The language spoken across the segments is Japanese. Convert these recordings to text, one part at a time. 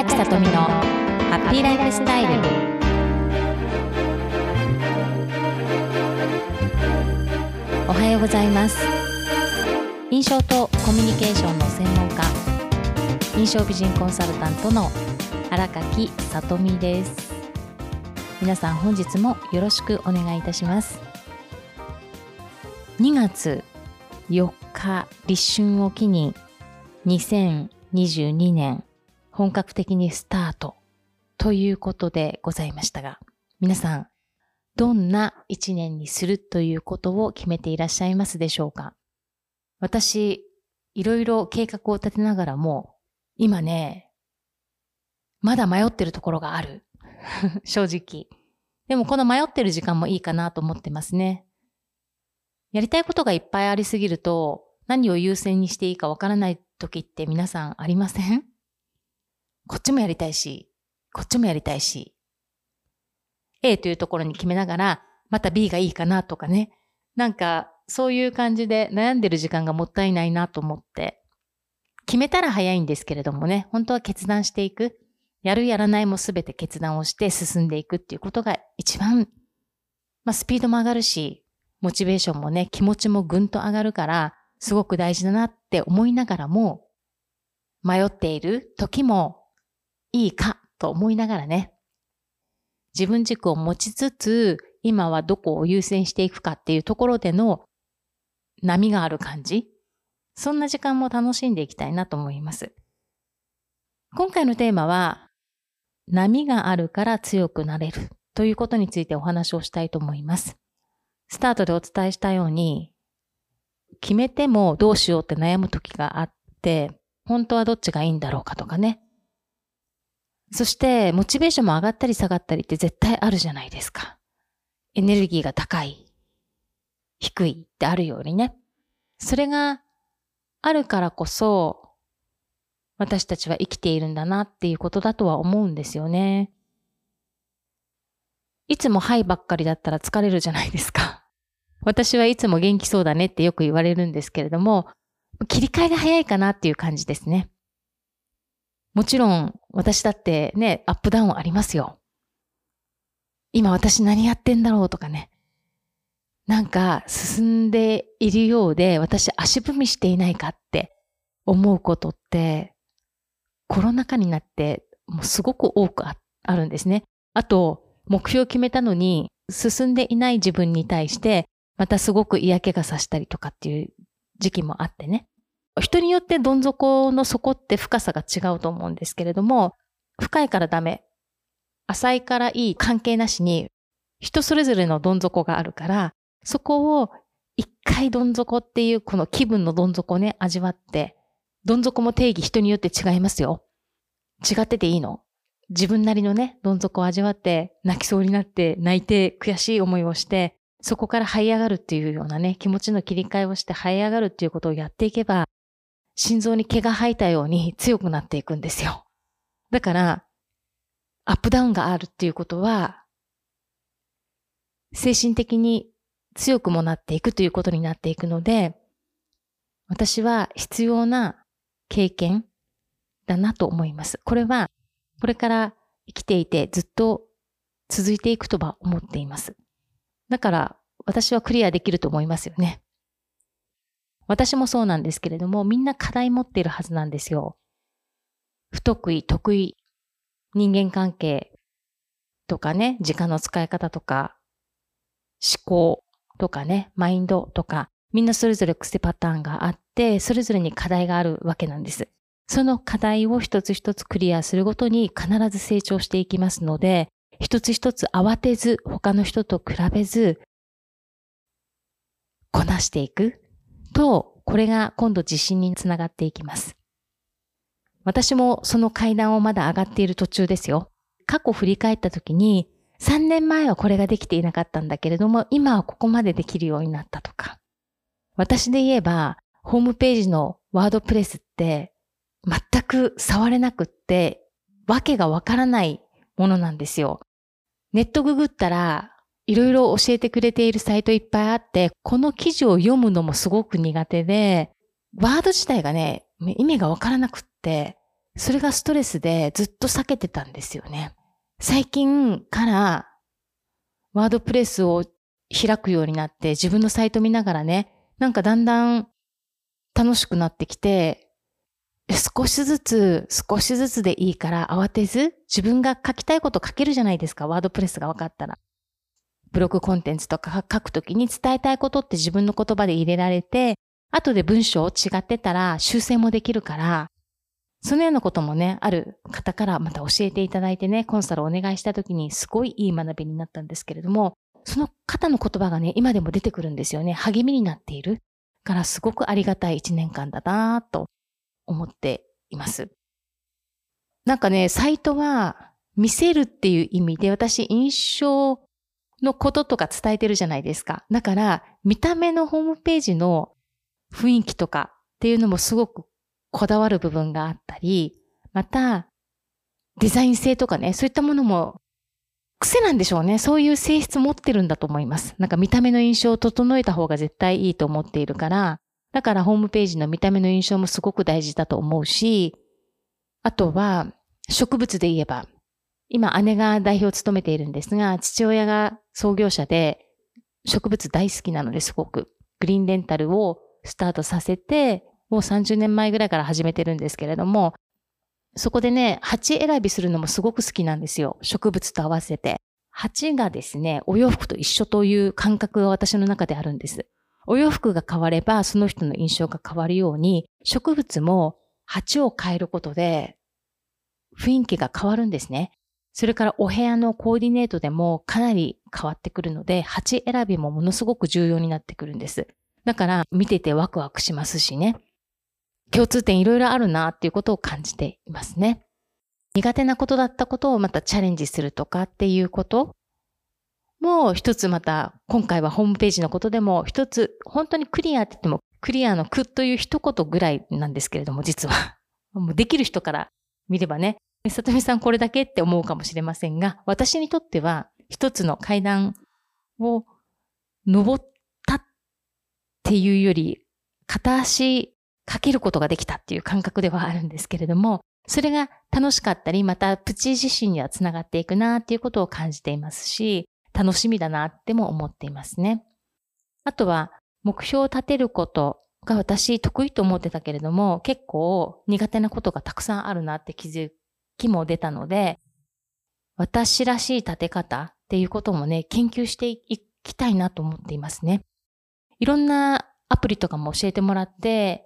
崎さとみのハッピーライフスタイル。おはようございます。印象とコミュニケーションの専門家印象美人コンサルタントの荒垣さとみです。皆さん本日もよろしくお願いいたします。2月4日立春を機に2022年本格的にスタートということでございましたが、皆さん、どんな一年にするということを決めていらっしゃいますでしょうか？私、いろいろ計画を立てながらも、今ね、まだ迷ってるところがある。正直。でもこの迷ってる時間もいいかなと思ってますね。やりたいことがいっぱいありすぎると、何を優先にしていいかわからない時って皆さんありません？こっちもやりたいし、こっちもやりたいし。A というところに決めながら、また B がいいかなとかね。なんか、そういう感じで悩んでる時間がもったいないなと思って。決めたら早いんですけれどもね、本当は決断していく。やるやらないもすべて決断をして進んでいくっていうことが一番、まあスピードも上がるし、モチベーションもね、気持ちもぐんと上がるから、すごく大事だなって思いながらも、迷っている時もいいかと思いながらね、自分軸を持ちつつ、今はどこを優先していくかっていうところでの波がある感じ、そんな時間も楽しんでいきたいなと思います。今回のテーマは、波があるから強くなれるということについてお話をしたいと思います。スタートでお伝えしたように、決めてもどうしようって悩む時があって、本当はどっちがいいんだろうかとかね。そして、モチベーションも上がったり下がったりって絶対あるじゃないですか。エネルギーが高い、低いってあるようにね。それがあるからこそ、私たちは生きているんだなっていうことだとは思うんですよね。いつもはいばっかりだったら疲れるじゃないですか。私はいつも元気そうだねってよく言われるんですけれども、切り替えが早いかなっていう感じですね。もちろん私だってね、アップダウンありますよ。今私何やってんだろうとかね。なんか進んでいるようで私足踏みしていないかって思うことってコロナ禍になってもうすごく多くあるんですね。あと目標を決めたのに進んでいない自分に対してまたすごく嫌気がさしたりとかっていう時期もあってね。人によってどん底の底って深さが違うと思うんですけれども、深いからダメ。浅いからいい関係なしに、人それぞれのどん底があるから、そこを一回どん底っていうこの気分のどん底をね、味わって、どん底も定義人によって違いますよ。違ってていいの。自分なりのね、どん底を味わって、泣きそうになって、泣いて、悔しい思いをして、そこから這い上がるっていうようなね、気持ちの切り替えをして這い上がるっていうことをやっていけば、心臓に毛が生えたように強くなっていくんですよ。だから、アップダウンがあるっていうことは、精神的に強くもなっていくということになっていくので、私は必要な経験だなと思います。これは、これから生きていてずっと続いていくとは思っています。だから、私はクリアできると思いますよね。私もそうなんですけれども、みんな課題持っているはずなんですよ。不得意、得意、人間関係とかね、時間の使い方とか、思考とかね、マインドとか、みんなそれぞれ癖パターンがあって、それぞれに課題があるわけなんです。その課題を一つ一つクリアするごとに必ず成長していきますので、一つ一つ慌てず、他の人と比べず、こなしていくと、これが今度自信につながっていきます。私もその階段をまだ上がっている途中ですよ。過去振り返った時に、3年前はこれができていなかったんだけれども、今はここまでできるようになったとか。私で言えば、ホームページのワードプレスって全く触れなくって、わけがわからないものなんですよ。ネットググったらいろいろ教えてくれているサイトいっぱいあって、この記事を読むのもすごく苦手で、ワード自体がね、意味がわからなくって、それがストレスでずっと避けてたんですよね。最近からワードプレスを開くようになって自分のサイト見ながらね、なんかだんだん楽しくなってきて、少しずつ、少しずつでいいから慌てず、自分が書きたいこと書けるじゃないですか、ワードプレスが分かったら。ブログコンテンツとか書くときに伝えたいことって自分の言葉で入れられて、後で文章違ってたら修正もできるから、そのようなこともね、ある方からまた教えていただいてね、コンサルをお願いしたときにすごいいい学びになったんですけれども、その方の言葉がね、今でも出てくるんですよね。励みになっている。からすごくありがたい一年間だなと思っています。なんかね、サイトは見せるっていう意味で私印象のこととか伝えてるじゃないですか。だから見た目のホームページの雰囲気とかっていうのもすごくこだわる部分があったり、またデザイン性とかね、そういったものも癖なんでしょうね。そういう性質持ってるんだと思います。なんか見た目の印象を整えた方が絶対いいと思っているから、だからホームページの見た目の印象もすごく大事だと思うし、あとは植物で言えば、今姉が代表を務めているんですが、父親が創業者で植物大好きなのですごく。グリーンレンタルをスタートさせて、もう30年前ぐらいから始めてるんですけれども、そこでね、鉢選びするのもすごく好きなんですよ。植物と合わせて。鉢がですね、お洋服と一緒という感覚が私の中であるんです。お洋服が変わればその人の印象が変わるように、植物も鉢を変えることで雰囲気が変わるんですね。それからお部屋のコーディネートでもかなり変わってくるので、鉢選びもものすごく重要になってくるんです。だから見ててワクワクしますしね。共通点いろいろあるなっていうことを感じていますね。苦手なことだったことをまたチャレンジするとかっていうこともう一つまた今回はホームページのことでも一つ本当にクリアって言ってもクリアの句という一言ぐらいなんですけれども実はもうできる人から見ればね里見さんこれだけって思うかもしれませんが私にとっては一つの階段を登ったっていうより片足かけることができたっていう感覚ではあるんですけれども、それが楽しかったり、またプチ自身にはつながっていくなっていうことを感じていますし、楽しみだなっても思っていますね。あとは、目標を立てることが私得意と思ってたけれども、結構苦手なことがたくさんあるなって気づくきも出たので、私らしい立て方っていうこともね、研究していきたいなと思っていますね。いろんなアプリとかも教えてもらって、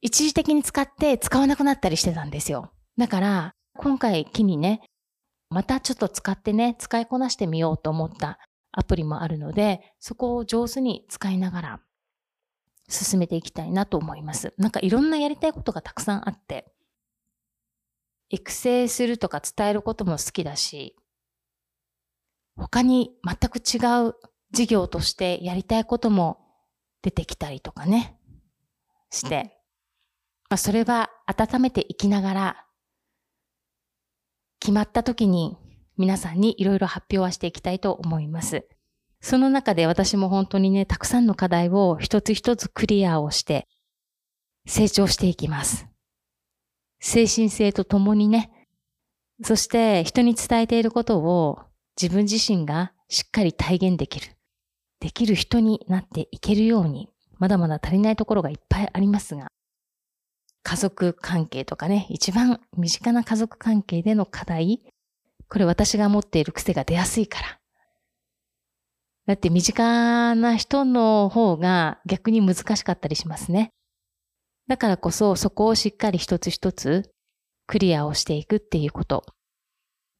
一時的に使って使わなくなったりしてたんですよ。だから、今回機にね、またちょっと使ってね、使いこなしてみようと思ったアプリもあるので、そこを上手に使いながら進めていきたいなと思います。なんかいろんなやりたいことがたくさんあって、育成するとか伝えることも好きだし、他に全く違う事業としてやりたいことも出てきたりとかね、して、まあ、それは温めていきながら、決まった時に皆さんにいろいろ発表はしていきたいと思います。その中で私も本当にね、たくさんの課題を一つ一つクリアをして成長していきます。精神性とともにね、そして人に伝えていることを自分自身がしっかり体現できる。できる人になっていけるように、まだまだ足りないところがいっぱいありますが、家族関係とかね、一番身近な家族関係での課題、これ私が持っている癖が出やすいから。だって身近な人の方が逆に難しかったりしますね。だからこそそこをしっかり一つ一つクリアをしていくっていうこと、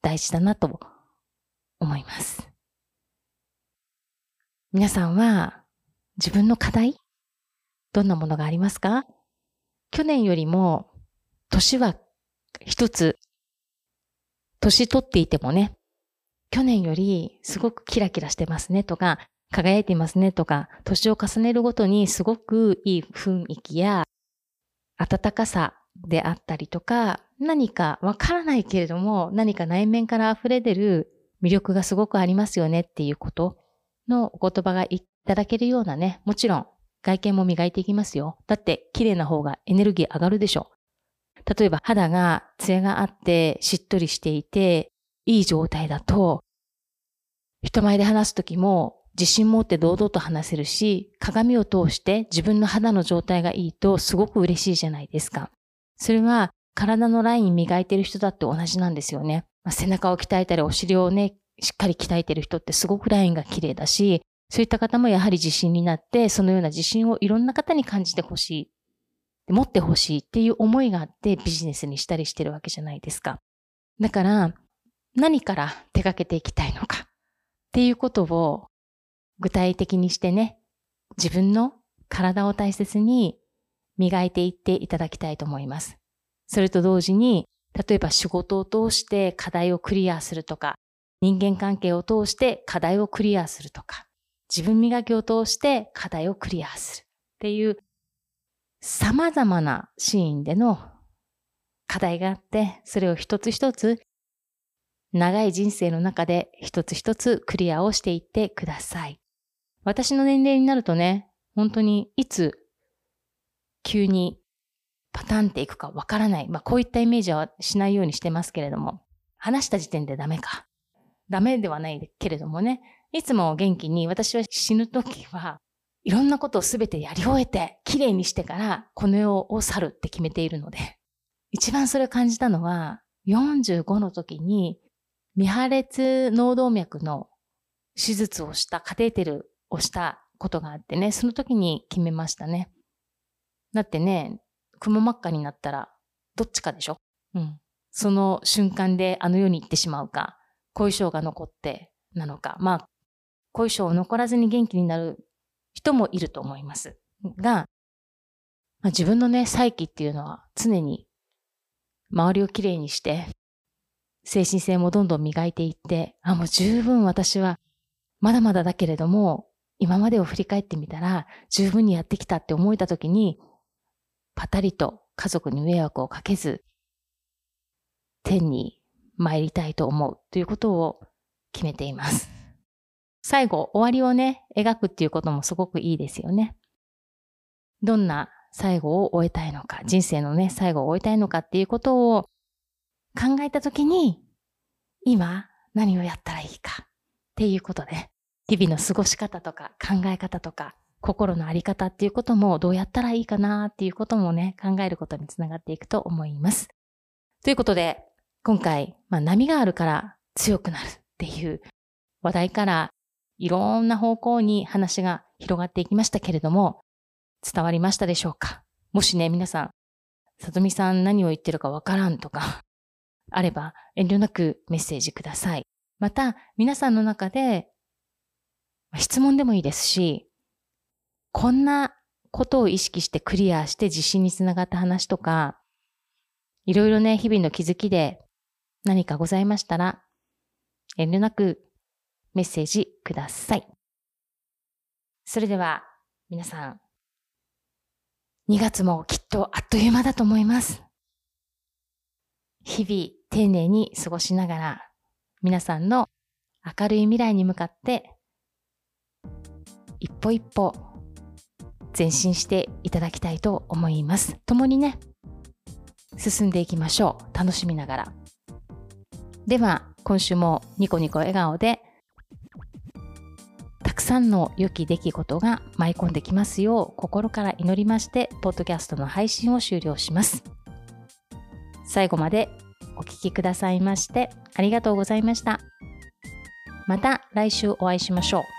大事だなと思います。皆さんは自分の課題どんなものがありますか？去年よりも、年は一つ、年取っていてもね、去年よりすごくキラキラしてますねとか、輝いていますねとか、年を重ねるごとにすごくいい雰囲気や温かさであったりとか、何かわからないけれども、何か内面から溢れ出る魅力がすごくありますよねっていうことのお言葉がいただけるようなね、もちろん外見も磨いていきますよ。だって綺麗な方がエネルギー上がるでしょ。例えば肌がツヤがあってしっとりしていていい状態だと、人前で話すときも自信持って堂々と話せるし、鏡を通して自分の肌の状態がいいとすごく嬉しいじゃないですか。それは体のライン磨いてる人だって同じなんですよね。まあ、背中を鍛えたりお尻をね、しっかり鍛えてる人ってすごくラインが綺麗だし、そういった方もやはり自信になって、そのような自信をいろんな方に感じてほしい。持ってほしいっていう思いがあってビジネスにしたりしてるわけじゃないですか。だから、何から手掛けていきたいのかっていうことを具体的にしてね、自分の体を大切に磨いていっていただきたいと思います。それと同時に、例えば仕事を通して課題をクリアするとか、人間関係を通して課題をクリアするとか、自分磨きを通して課題をクリアするっていう様々なシーンでの課題があって、それを一つ一つ長い人生の中で一つ一つクリアをしていってください。私の年齢になるとね、本当にいつ急にパタンっていくかわからない。まあこういったイメージはしないようにしてますけれども、話した時点でダメか。ダメではないけれどもね、いつも元気に私は死ぬ時はいろんなことをすべてやり終えて、綺麗にしてからこの世を去るって決めているので、一番それを感じたのは、45の時に未破裂脳動脈の手術をした、カテーテルをしたことがあってね、その時に決めましたね。だってね、雲真っ赤になったら、どっちかでしょ？うん。その瞬間であの世に行ってしまうか、後遺症が残ってなのか。まあ、後遺症を残らずに元気になる人もいると思います。が、まあ、自分のね、再起っていうのは常に周りをきれいにして、精神性もどんどん磨いていって、あ、もう十分私はまだまだだけれども、今までを振り返ってみたら十分にやってきたって思えた時に、パタリと家族に迷惑をかけず、天に参りたいと思うということを決めています。最後、終わりをね、描くっていうこともすごくいいですよね。どんな最後を終えたいのか、人生のね、最後を終えたいのかっていうことを考えたときに、今何をやったらいいかっていうことで、日々の過ごし方とか考え方とか、心のあり方っていうこともどうやったらいいかなっていうこともね、考えることにつながっていくと思います。ということで、今回、まあ、波があるから強くなるっていう話題からいろんな方向に話が広がっていきましたけれども、伝わりましたでしょうか？もしね、皆さん、さとみさん何を言ってるかわからんとか、あれば遠慮なくメッセージください。また、皆さんの中で、質問でもいいですし、こんなことを意識してクリアして自信につながった話とか、いろいろね、日々の気づきで何かございましたら、遠慮なくメッセージください。それでは、皆さん、2月もきっとあっという間だと思います。日々丁寧に過ごしながら、皆さんの明るい未来に向かって、一歩一歩前進していただきたいと思います。共にね、進んでいきましょう。楽しみながら。では、今週もニコニコ笑顔で、たくさんの良き出来事が舞い込んできますよう心から祈りまして、ポッドキャストの配信を終了します。最後までお聴きくださいましてありがとうございました。また来週お会いしましょう。